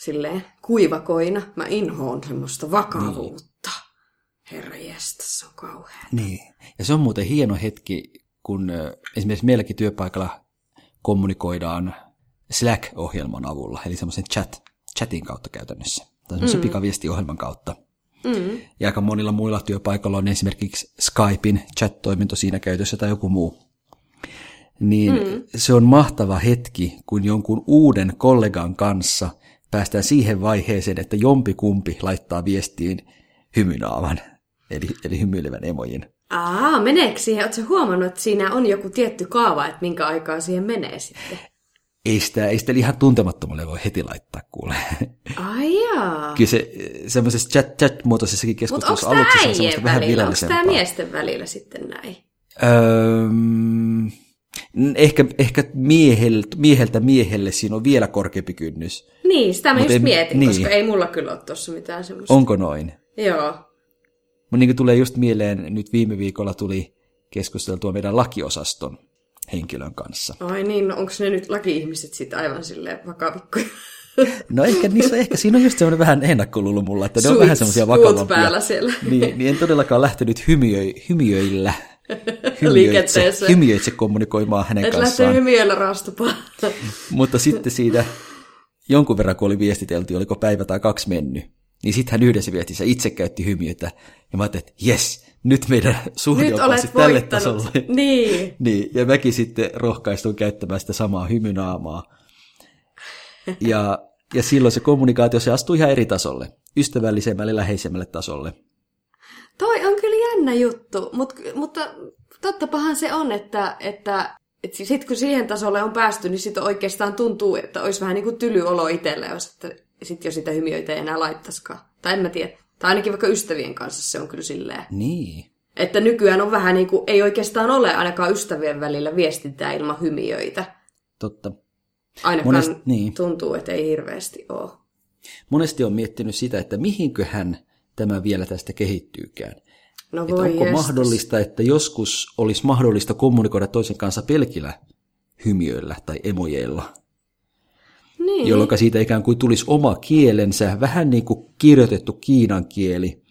silleen kuivakoina. Mä inhoon semmoista vakavuutta. Niin. Herra se on kauhean. Niin. Ja se on muuten hieno hetki, kun esimerkiksi meilläkin työpaikalla kommunikoidaan Slack-ohjelman avulla, eli semmoisen chat, chatin kautta käytännössä, tai semmoisen mm. pikaviestiohjelman kautta. Mm. Ja aika monilla muilla työpaikoilla on esimerkiksi Skypein chat-toiminto siinä käytössä tai joku muu. Niin mm. se on mahtava hetki, kun jonkun uuden kollegan kanssa päästään siihen vaiheeseen, että jompikumpi laittaa viestiin hymynaavan, eli, eli hymyilevän emojen. Aa, meneekö siihen? Oletko huomannut, että siinä on joku tietty kaava, että minkä aikaa siihen menee sitten? Ei sitä, ei sitä ihan tuntemattomalle voi heti laittaa kuule. Ai jaa. Kyllä se semmoisessa chat, chat-muotoisessakin keskustelussa aluksi se on semmoista äijien vähän välillä? Onko virallisempaa. tämä miesten välillä sitten näin? Öö, ehkä ehkä mieheltä, mieheltä miehelle siinä on vielä korkeampi kynnys. Niin, sitä mä Mut just en- mietin, niin. koska ei mulla kyllä ole tuossa mitään semmoista. Onko noin? Joo. Mun niin tulee just mieleen, nyt viime viikolla tuli keskusteltua meidän lakiosaston henkilön kanssa. Ai niin, no onko ne nyt laki-ihmiset sitten aivan silleen vakavikkoja? No ehkä, niissä, ehkä siinä on just semmoinen vähän ennakkolulu mulla, että ne on Suit- vähän semmoisia vakavampia. päällä siellä. Niin, niin en todellakaan lähtenyt hymiö, hymiöillä, hymiöitse, hymiöitse kommunikoimaan hänen Et kanssaan. lähtenyt hymiöllä raastupaan. Mutta sitten siitä jonkun verran, kun oli viestitelty, oliko päivä tai kaksi mennyt, niin sitten hän yhdessä viestissä itse käytti hymiötä. Ja mä ajattelin, että jes, nyt meidän suhde Nyt on päässyt tälle tasolle. Niin. Niin, ja mäkin sitten rohkaistun käyttämään sitä samaa hymynaamaa. Ja, ja silloin se kommunikaatio, se astui ihan eri tasolle, ystävällisemmälle, läheisemmälle tasolle. Toi on kyllä jännä juttu, mut, mutta tottapahan se on, että, että, että sitten kun siihen tasolle on päästy, niin sitten oikeastaan tuntuu, että olisi vähän niin kuin tyly olo itselle, jos että sit jo sitä hymiöitä ei enää laittaisikaan. Tai en mä tiedä. Tai ainakin vaikka ystävien kanssa se on kyllä silleen. Niin. Että nykyään on vähän niin kuin, ei oikeastaan ole ainakaan ystävien välillä viestintää ilman hymiöitä. Totta. Ainakaan Monesti- niin. tuntuu, että ei hirveästi ole. Monesti on miettinyt sitä, että mihinköhän tämä vielä tästä kehittyykään. No Että voi onko jestas. mahdollista, että joskus olisi mahdollista kommunikoida toisen kanssa pelkillä hymiöillä tai emojeilla, Niin. jolloin siitä ikään kuin tulisi oma kielensä, vähän niin kuin kirjoitettu kiinan kieli,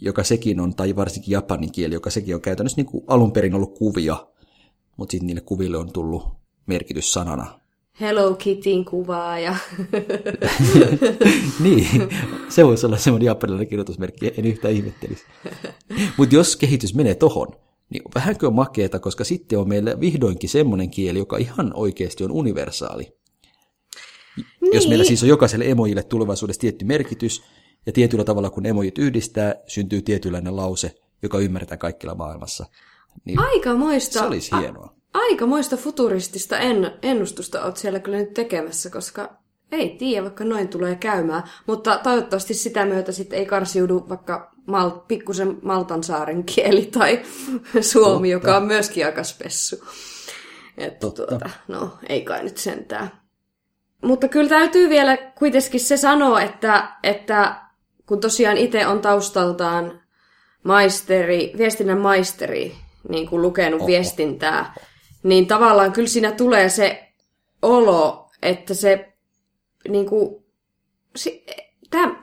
joka sekin on, tai varsinkin japanin kieli, joka sekin on käytännössä niin kuin alun perin ollut kuvia, mutta sitten niille kuville on tullut merkitys sanana. Hello Kittyn kuvaa ja... niin, se voisi olla semmoinen japanilainen kirjoitusmerkki, en yhtään ihmettelisi. Mutta jos kehitys menee tohon, niin vähänkö on makeeta, koska sitten on meillä vihdoinkin semmoinen kieli, joka ihan oikeasti on universaali. Niin. Jos meillä siis on jokaiselle emojille tulevaisuudessa tietty merkitys, ja tietyllä tavalla kun emojit yhdistää, syntyy tietynlainen lause, joka ymmärretään kaikkialla maailmassa. Niin Aikamoista, se olisi hienoa. a- aikamoista futuristista en, ennustusta oot siellä kyllä nyt tekemässä, koska ei tiedä, vaikka noin tulee käymään. Mutta toivottavasti sitä myötä sitten ei karsiudu vaikka mal, pikkusen Maltansaaren kieli tai suomi, Totta. joka on myöskin aika spessu. Että Totta. tuota, no, ei kai nyt sentään. Mutta kyllä täytyy vielä kuitenkin se sanoa, että, että kun tosiaan itse on taustaltaan maisteri, viestinnän maisteri, niin kuin lukenut Oho. viestintää, niin tavallaan kyllä siinä tulee se olo, että se niin kuin, si, tä-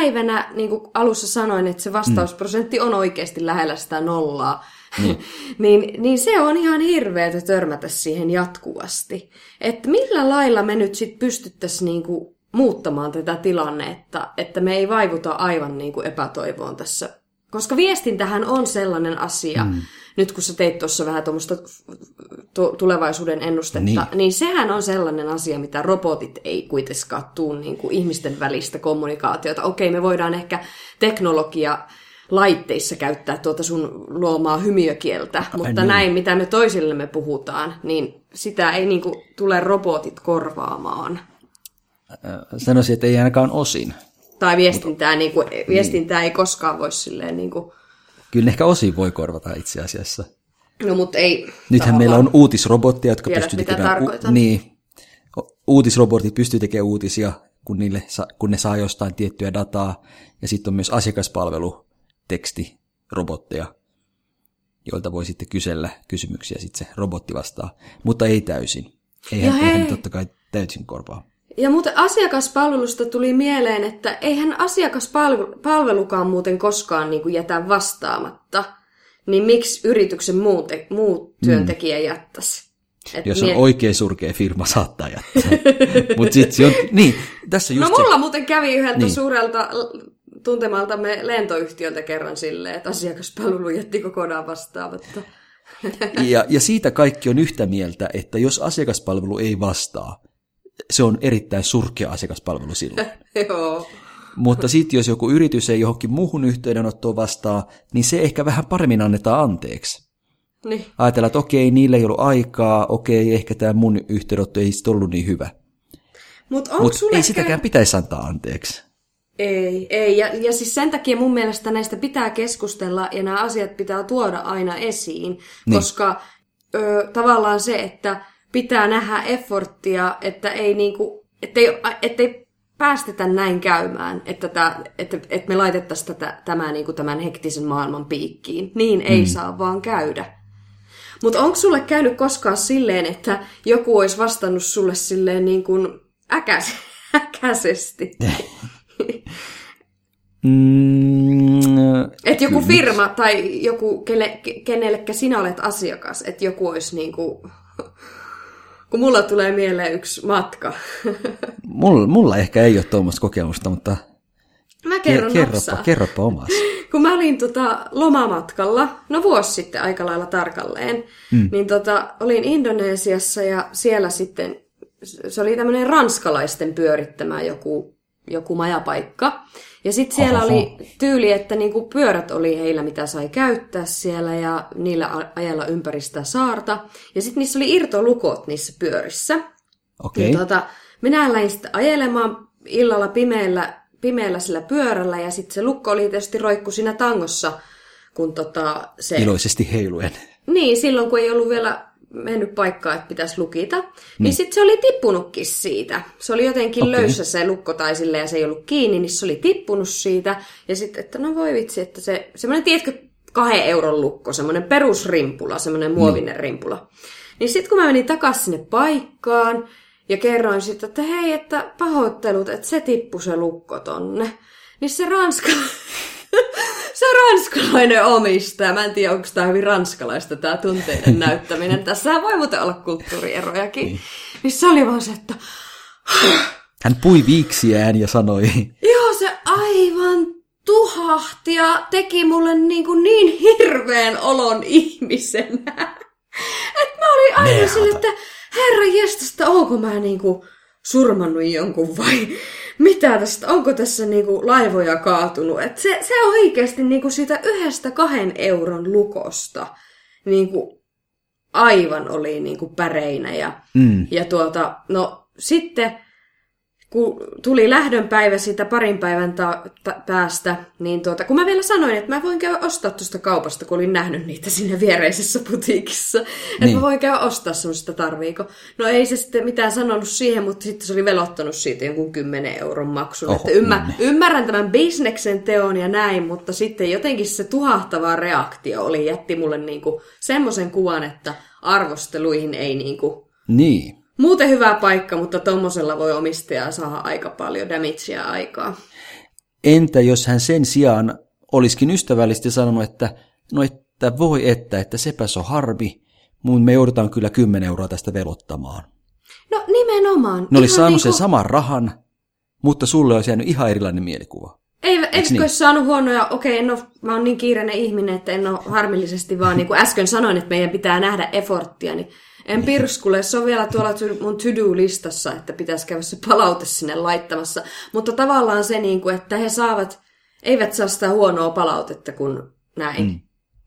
päivänä, niin kuin alussa sanoin, että se vastausprosentti on oikeasti lähellä sitä nollaa, Niin. niin, niin se on ihan hirveetä törmätä siihen jatkuvasti. Että millä lailla me nyt sitten pystyttäisiin niinku muuttamaan tätä tilannetta, että me ei vaivuta aivan niinku epätoivoon tässä. Koska viestintähän on sellainen asia, mm. nyt kun sä teit tuossa vähän tuommoista tu- tulevaisuuden ennustetta, Niin. niin. sehän on sellainen asia, mitä robotit ei kuitenkaan tuu niin kuin ihmisten välistä kommunikaatiota. Okei, me voidaan ehkä teknologia laitteissa käyttää tuota sun luomaa hymiökieltä, mutta niin. näin, mitä me toisillemme puhutaan, niin sitä ei niin kuin tule robotit korvaamaan. Sanoisin, että ei ainakaan osin. Tai viestintää, niin kuin, viestintää ei koskaan voi silleen, niin kuin, Kyllä ne ehkä osin voi korvata itse asiassa. no mutta ei. Nythän meillä on uutisrobotteja, jotka pystyy tekemään... tarkoitan. niin, U- uutisrobotit pystyy tekemään uutisia, kun, niille sa- kun ne saa jostain tiettyä dataa. Ja sitten on myös asiakaspalvelu, teksti, joilta voi sitten kysellä kysymyksiä, sitten se robotti vastaa. Mutta ei täysin. Eihän, eihän totta kai täysin korvaa. Ja muuten asiakaspalvelusta tuli mieleen, että eihän asiakaspalvelukaan muuten koskaan niin kuin jätä vastaamatta. Niin miksi yrityksen muu, te- muu työntekijä jättäisi? Et Jos on mie- oikein surkea firma, saattaa jättää. Mutta sitten se on... Niin, tässä just No se... mulla muuten kävi yhdeltä Niin. suurelta tuntemaltamme lentoyhtiöltä kerran silleen, että asiakaspalvelu jätti kokonaan vastaamatta. Ja, ja siitä kaikki on yhtä mieltä, että jos asiakaspalvelu ei vastaa, se on erittäin surkea asiakaspalvelu silloin. Joo. Mutta sitten jos joku yritys ei johonkin muuhun yhteydenottoon vastaa, niin se ehkä vähän paremmin annetaan anteeksi. Niin. Ajatellaan, että okei, niillä ei ollut aikaa, okei, ehkä tämä mun yhteydenotto ei sitten ollut niin hyvä. Mutta sulle ei sitäkään käynyt- pitäisi antaa anteeksi. Ei, ei. Ja, ja siis sen takia mun mielestä näistä pitää keskustella ja nämä asiat pitää tuoda aina esiin, niin. koska ö, tavallaan se, että pitää nähdä efforttia, että ei niinku, ettei, ettei päästetä näin käymään, että, tää, että, että me laitettaisiin tätä, tämä niinku tämän hektisen maailman piikkiin. Niin ei mm. saa vaan käydä. Mutta onko sulle käynyt koskaan silleen, että joku olisi vastannut sulle silleen niin kuin äkäs, äkäisesti? Mm, Että joku firma tai joku, kelle, ke- kenellekä sinä olet asiakas, että joku olisi niin kuin... Kun mulla tulee mieleen yksi matka. mulla, mulla ehkä ei ole tuommoista kokemusta, mutta Mä kerron kerropa, kerropa omas. Kun mä olin tota lomamatkalla, no vuosi sitten aika lailla tarkalleen, mm. niin tota, olin Indonesiassa ja siellä sitten, se oli tämmöinen ranskalaisten pyörittämä joku, joku majapaikka. Ja sitten siellä Ohoho. oli tyyli, että niinku pyörät oli heillä, mitä sai käyttää siellä ja niillä ajella ympäri sitä saarta. Ja sitten niissä oli irtolukot niissä pyörissä. Okei, Niin okay. tota, minä lähdin sitten ajelemaan illalla pimeällä, pimeällä sillä pyörällä ja sitten se lukko oli tietysti roikku siinä tangossa, kun tota se... iloisesti heiluen. Niin, silloin kun ei ollut vielä mennyt paikkaa, että pitäisi lukita, niin, niin sitten se oli tippunutkin siitä. Se oli jotenkin okay. löysä se lukko tai sille ja se ei ollut kiinni, niin se oli tippunut siitä. Ja sitten, että no voi vitsi, että se, semmoinen, tiedätkö, kahden euron lukko, semmoinen perusrimpula, semmoinen muovinen mm. rimpula. Niin sitten kun mä menin takaisin sinne paikkaan ja kerroin sitten, että hei, että pahoittelut, että se tippui se lukko tonne. Niin se ranska... se ranskalainen omistaja, mä en tiedä onko tämä hyvin ranskalaista tämä tunteiden näyttäminen. Tässä voi muuten olla kulttuurierojakin. Niin. niin se oli vaan se, että Hän pui viiksiään ja sanoi, joo se aivan tuhahti ja teki mulle niin, kuin niin hirveän olon ihmisenä. että mä olin aina sille, että herra jestasta, onko mä niinku surmannut jonkun vai mitä tästä, onko tässä niinku laivoja kaatunut. Et se, se oikeasti niinku siitä yhdestä kahden euron lukosta niinku aivan oli niinku päreinä. Ja, mm, ja tuota, no sitten kun tuli lähdön päivä siitä parin päivän ta- ta- päästä, niin tuota, kun mä vielä sanoin, että mä voin käydä ostaa tuosta kaupasta, kun olin nähnyt niitä siinä viereisessä putiikissa. Niin. Että Niin. mä voin käydä ostaa semmoista tarviiko. No ei se sitten mitään sanonut siihen, mutta sitten se oli velottanut siitä jonkun 10 euron maksun. Oho, että ymmär, niin. ymmärrän tämän bisneksen teon ja näin, mutta sitten jotenkin se tuhahtava reaktio oli, jätti mulle niinku semmoisen kuvan, että arvosteluihin ei niinku niin. Muuten hyvä paikka, mutta tommosella voi omistaja saada aika paljon damagea aikaa. Entä jos hän sen sijaan olisikin ystävällisesti sanonut, että no että voi että, että sepäs on harmi, mun me joudutaan kyllä 10 euroa tästä velottamaan. No nimenomaan. Ne olisi saanut niinku- sen saman rahan, mutta sulle olisi jäänyt ihan erilainen mielikuva. Ei, eikö niin? niin? olisi saanut huonoja, okei, en ole, mä oon niin kiireinen ihminen, että en ole harmillisesti vaan, niin kuin äsken sanoin, että meidän pitää nähdä efforttia, niin en pirskule, se on vielä tuolla mun to-do-listassa, että pitäisi käydä se palaute sinne laittamassa. Mutta tavallaan se, niin kuin, että he saavat, eivät saa sitä huonoa palautetta kuin näin. Mm.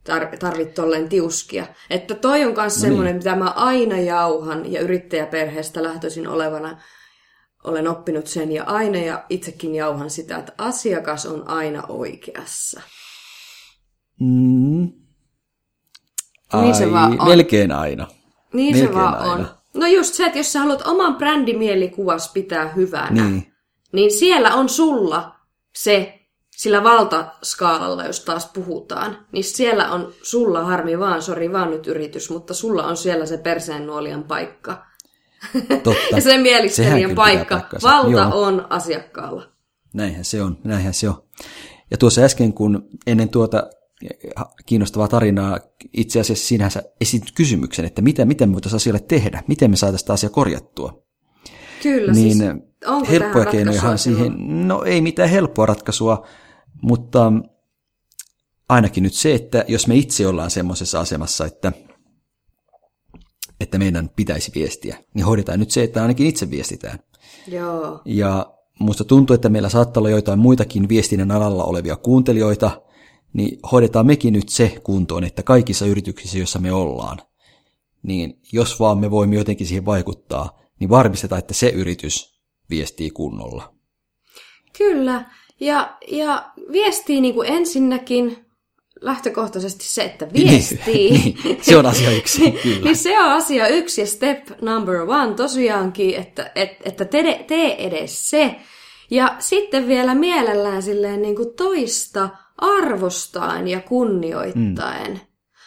Tar- tarvit tolleen tiuskia. Että toi on myös no semmoinen, mitä mä aina jauhan ja yrittäjäperheestä lähtöisin olevana olen oppinut sen ja aina ja itsekin jauhan sitä, että asiakas on aina oikeassa. Mm. Niin se Ai, vaan on. Melkein aina. Niin se Melkein vaan aina. on. No just se, että jos sä haluat oman brändimielikuvas pitää hyvänä, Niin. niin siellä on sulla se, sillä valtaskaalalla, jos taas puhutaan, niin siellä on sulla harmi vaan, sori vaan nyt yritys, mutta sulla on siellä se perseen nuolian paikka. Totta. Ja se mielistelijän paikka. Valta Joo. on asiakkaalla. Näinhän se on, näinhän se on. Ja tuossa äsken, kun ennen tuota kiinnostavaa tarinaa, itse asiassa sinänsä esitit kysymyksen, että mitä, miten me voitaisiin asialle tehdä, miten me saataisiin sitä asiaa korjattua. Kyllä, niin siis onko helppoja keinojahan ratkaisua siihen, no ei mitään helppoa ratkaisua, mutta ainakin nyt se, että jos me itse ollaan semmoisessa asemassa, että, että että meidän pitäisi viestiä, niin hoidetaan nyt se, että ainakin itse viestitään. Joo. Ja musta tuntuu, että meillä saattaa olla joitain muitakin viestinnän alalla olevia kuuntelijoita, niin hoidetaan mekin nyt se kuntoon, että kaikissa yrityksissä, joissa me ollaan, niin jos vaan me voimme jotenkin siihen vaikuttaa, niin varmistetaan, että se yritys viestii kunnolla. Kyllä. Ja, ja viestii niin kuin ensinnäkin lähtökohtaisesti se, että viestii. niin, se on asia yksi, kyllä. niin se on asia yksi ja step number one tosiaankin, että, että, että tee, tee edes se. Ja sitten vielä mielellään silleen niin kuin toista arvostaen ja kunnioittaen. Mm.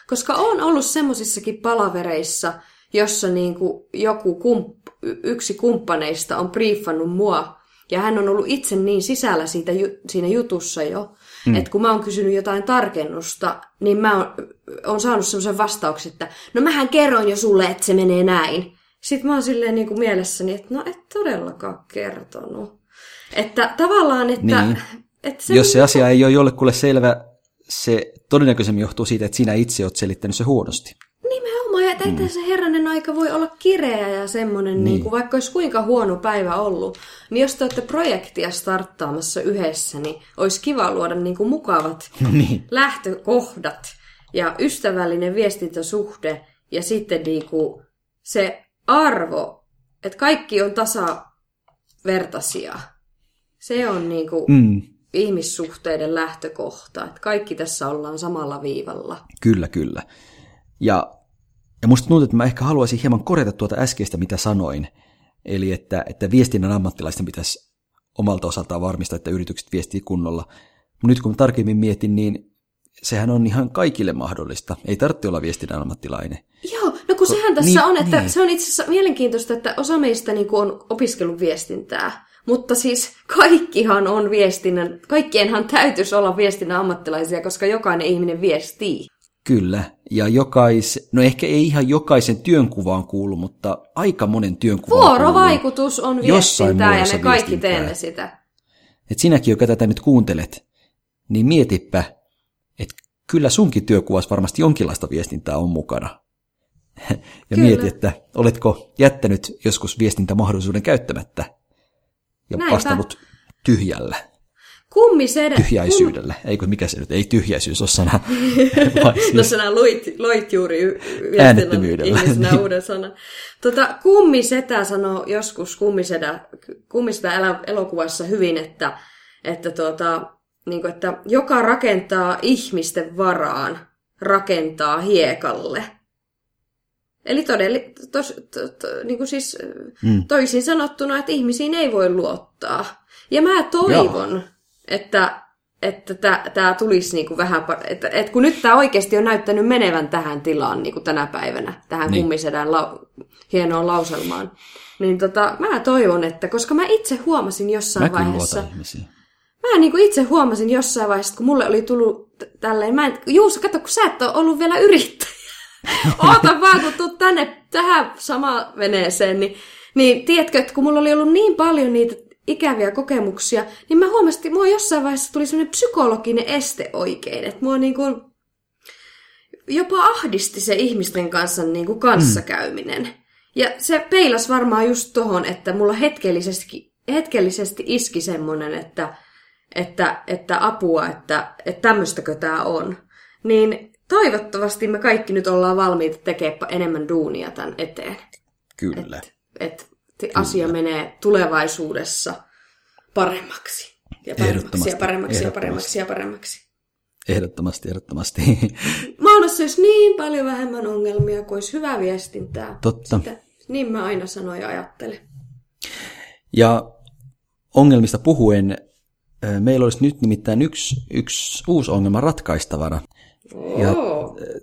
Koska on ollut semmoisissakin palavereissa, jossa niin kuin joku kump, yksi kumppaneista on briefannut mua, ja hän on ollut itse niin sisällä siitä, siinä jutussa jo, mm. että kun mä oon kysynyt jotain tarkennusta, niin mä oon, oon saanut semmoisen vastauksen, että no mähän kerroin jo sulle, että se menee näin. Sitten mä oon silleen niin kuin mielessäni, että no et todellakaan kertonut. Että tavallaan, että... Niin. Että se Jos se asia ei ole jollekulle selvä, se todennäköisemmin johtuu siitä, että sinä itse olet selittänyt se huonosti. Nimenomaan, ja että mm. se herranen aika voi olla kireä ja semmoinen, niin. Niin kuin, vaikka olisi kuinka huono päivä ollut, niin jos te olette projektia starttaamassa yhdessä, niin olisi kiva luoda niin kuin mukavat no niin. lähtökohdat ja ystävällinen viestintäsuhde ja sitten niin kuin se arvo, että kaikki on tasavertaisia. Se on niin kuin mm. Ihmissuhteiden lähtökohta, että kaikki tässä ollaan samalla viivalla. Kyllä, kyllä. Ja, ja musta tuntuu, että mä ehkä haluaisin hieman korjata tuota äskeistä, mitä sanoin. Eli että, että viestinnän ammattilaisten pitäisi omalta osaltaan varmistaa, että yritykset viestii kunnolla. Mutta nyt kun mä tarkemmin mietin, niin sehän on ihan kaikille mahdollista. Ei tarvitse olla viestinnän ammattilainen. Joo, no kun sehän tässä niin, on, että niin. se on itse asiassa mielenkiintoista, että osa meistä niin on opiskellut viestintää. Mutta siis kaikkihan on viestinnän, kaikkienhan täytyisi olla viestinnän ammattilaisia, koska jokainen ihminen viestii. Kyllä, ja jokais, no ehkä ei ihan jokaisen työnkuvaan kuulu, mutta aika monen työnkuvaan Vuorovaikutus on viestintää ja me kaikki teemme sitä. Et sinäkin, joka tätä nyt kuuntelet, niin mietipä, että kyllä sunkin työkuvassa varmasti jonkinlaista viestintää on mukana. ja kyllä. mieti, että oletko jättänyt joskus viestintämahdollisuuden käyttämättä ja Näinpä. vastannut tyhjällä. Kummisedä. Tyhjäisyydellä. Kum... Eikö mikä se nyt? Ei tyhjäisyys ole sana. siis... no sana loit, loit juuri ihmisenä uuden sanan. Tota, kummisetä sanoo joskus kummisedä, kummisetä elokuvassa hyvin, että, että, tuota, niin kuin, että joka rakentaa ihmisten varaan, rakentaa hiekalle. Eli todelli, tos, to, to, niin kuin siis, mm. toisin sanottuna, että ihmisiin ei voi luottaa. Ja mä toivon, Joo että että tämä tulisi niinku vähän, että, että kun nyt tämä oikeasti on näyttänyt menevän tähän tilaan niinku tänä päivänä, tähän niin. kummisedän lau, hienoon lauselmaan, niin tota, mä toivon, että koska mä itse huomasin jossain Mäkin vaiheessa, mä niinku itse huomasin jossain vaiheessa, kun mulle oli tullut tälleen, mä en, Juuso, katso, kun sä et ole ollut vielä yrittäjä. Oota vaan, kun tuut tänne tähän samaan veneeseen, niin, niin tiedätkö, että kun mulla oli ollut niin paljon niitä ikäviä kokemuksia, niin mä huomasin, että mua jossain vaiheessa tuli sellainen psykologinen este oikein, että mua niin kuin jopa ahdisti se ihmisten kanssa niin kuin kanssakäyminen. Mm. Ja se peilas varmaan just tohon, että mulla hetkellisesti, hetkellisesti iski semmonen, että, että, että apua, että, että tämmöistäkö tämä on. Niin toivottavasti me kaikki nyt ollaan valmiita tekemään enemmän duunia tämän eteen. Kyllä. Et, et asia menee tulevaisuudessa paremmaksi. Ja paremmaksi ja paremmaksi ja paremmaksi ja paremmaksi. Ehdottomasti, ehdottomasti. Maailmassa olisi niin paljon vähemmän ongelmia kuin olisi hyvää viestintää. Totta. Sitä, niin mä aina sanoin ja ajattelen. Ja ongelmista puhuen, meillä olisi nyt nimittäin yksi, yksi uusi ongelma ratkaistavana. Ja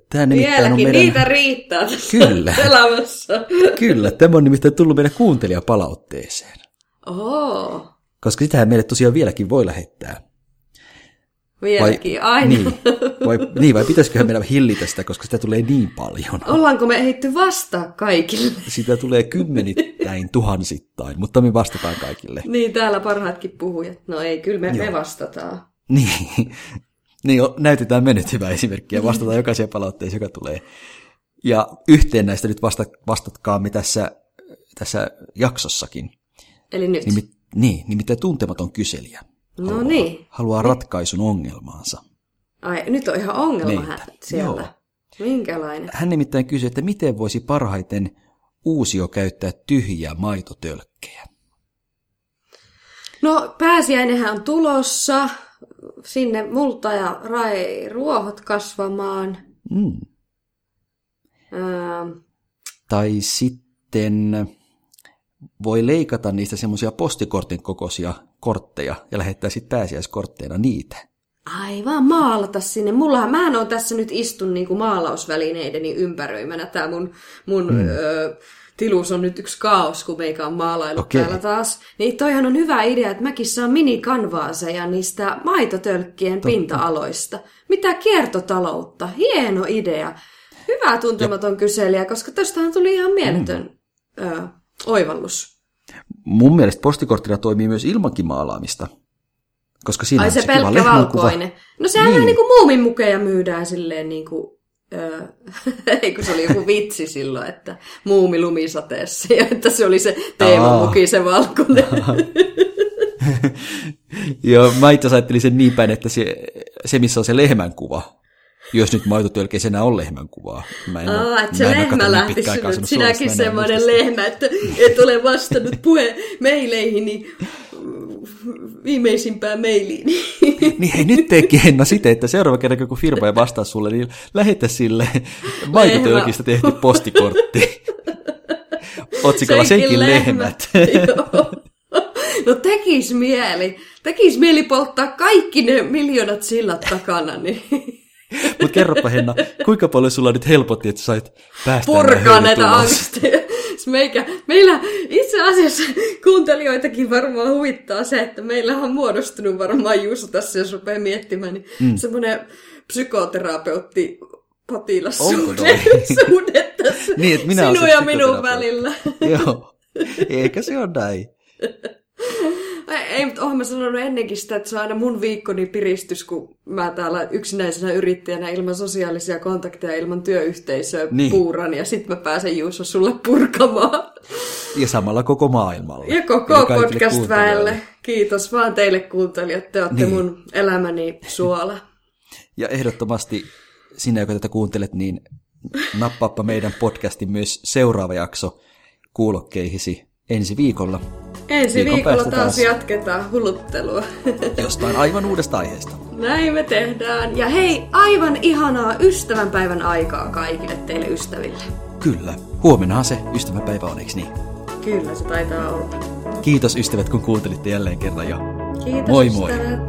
tämä nimittäin on meidän... niitä riittää tässä Kyllä. elämässä. Kyllä, tämä on nimittäin tullut meidän kuuntelijapalautteeseen. Oho. Koska sitähän meille tosiaan vieläkin voi lähettää. Vieläkin, vai, aina. Niin vai, niin, vai pitäisiköhän meidän hillitä sitä, koska sitä tulee niin paljon. Ollaanko me ehditty vastaa kaikille? Sitä tulee kymmenittäin, tuhansittain, mutta me vastataan kaikille. Niin, täällä parhaatkin puhujat. No ei, kyllä me, me vastataan. Niin, niin, näytetään me nyt hyvää esimerkkiä, vastataan jokaiseen palautteeseen, joka tulee. Ja yhteen näistä nyt vasta, vastatkaamme tässä, tässä jaksossakin. Eli nyt. Nimi, niin, nimittäin tuntematon kyselijä. No haluaa, niin. Haluaa ratkaisun ongelmaansa. Ai, nyt on ihan ongelma Niinpä, hä- sieltä. joo. Minkälainen? Hän nimittäin kysyi, että miten voisi parhaiten uusio käyttää tyhjiä maitotölkkejä. No, pääsiäinenhän on tulossa. Sinne multa ja rai ruohot kasvamaan. Mm. Öö, Tai sitten voi leikata niistä semmoisia postikortin kokoisia kortteja ja lähettää sitten pääsiäiskortteina niitä. aivan maalata sinne. Mullahan, mähän on tässä nyt istun niinku maalausvälineideni ympäröimänä. Tää mun, mun mm. öö, tilus on nyt yksi kaos, kun meikä on maalailu Okei. täällä taas. Niin toihan on hyvä idea, että mäkin saan minikanvaaseja niistä maitotölkkien Totta. pinta-aloista. Mitä kiertotaloutta. Hieno idea. Hyvä tuntematon kyselijä, koska tostahan tuli ihan mieletön mm. öö, oivallus. Mun mielestä postikorttina toimii myös ilmankin maalaamista. Koska siinä Ai on se kiva pelkkä valkoinen. No sehän niin. Vähän niin kuin muuminmukeja myydään silleen niin kuin, ei kun se oli joku vitsi silloin, että muumi lumisateessa ja että se oli se teemamuki, se valkoinen. Joo, mä itse asiassa ajattelin sen niin päin, että se, se missä on se lehmän kuva, jos nyt maitotölkeissä enää on lehmän kuvaa. Mä en Aa, että se mä lehmä katsonut lähti semmoista Sinäkin semmoinen lehmä, että et ole vastannut puhe meileihini viimeisimpään mailiin. Niin hei, nyt teekin Henna sitä, että seuraava kerran, kun firma ei vastaa sulle, niin lähetä sille maitotölkistä tehty postikortti. Otsikolla senkin lehmät. Joo. No tekis mieli. Tekis mieli polttaa kaikki ne miljoonat sillat takana, niin Mutta kerropa Henna, kuinka paljon sulla nyt helpotti, että sait päästä purkaa näitä angsteja. Meikä, meillä itse asiassa kuuntelijoitakin varmaan huvittaa se, että meillä on muodostunut varmaan Juuso tässä, jos rupeaa miettimään, niin mm. semmoinen psykoterapeutti potilassuhde tässä Niin, että minä sinun ja minun välillä. Joo, eikä se ole näin. Ei, ei mutta oonhan mä sanonut ennenkin sitä, että se on aina mun viikkoni piristys, kun mä täällä yksinäisenä yrittäjänä ilman sosiaalisia kontakteja, ilman työyhteisöä Niin. puuran, ja sit mä pääsen Juuso sulle purkamaan. Ja samalla koko maailmalle. Ja koko kaikille podcast-väelle. Kiitos vaan teille kuuntelijat, te olette niin. mun elämäni suola. Ja ehdottomasti sinä, joka tätä kuuntelet, niin nappaappa meidän podcastin myös seuraava jakso kuulokkeihisi ensi viikolla Ensi Viikon viikolla taas, taas. jatketaan huluttelua. jostain aivan uudesta aiheesta. Näin me tehdään. Ja hei, aivan ihanaa ystävänpäivän aikaa kaikille teille ystäville. Kyllä, huomennahan se ystäväpäivä on, eikö niin? Kyllä se taitaa olla. Kiitos ystävät, kun kuuntelitte jälleen kerran ja Kiitos Moi moi. ystävät.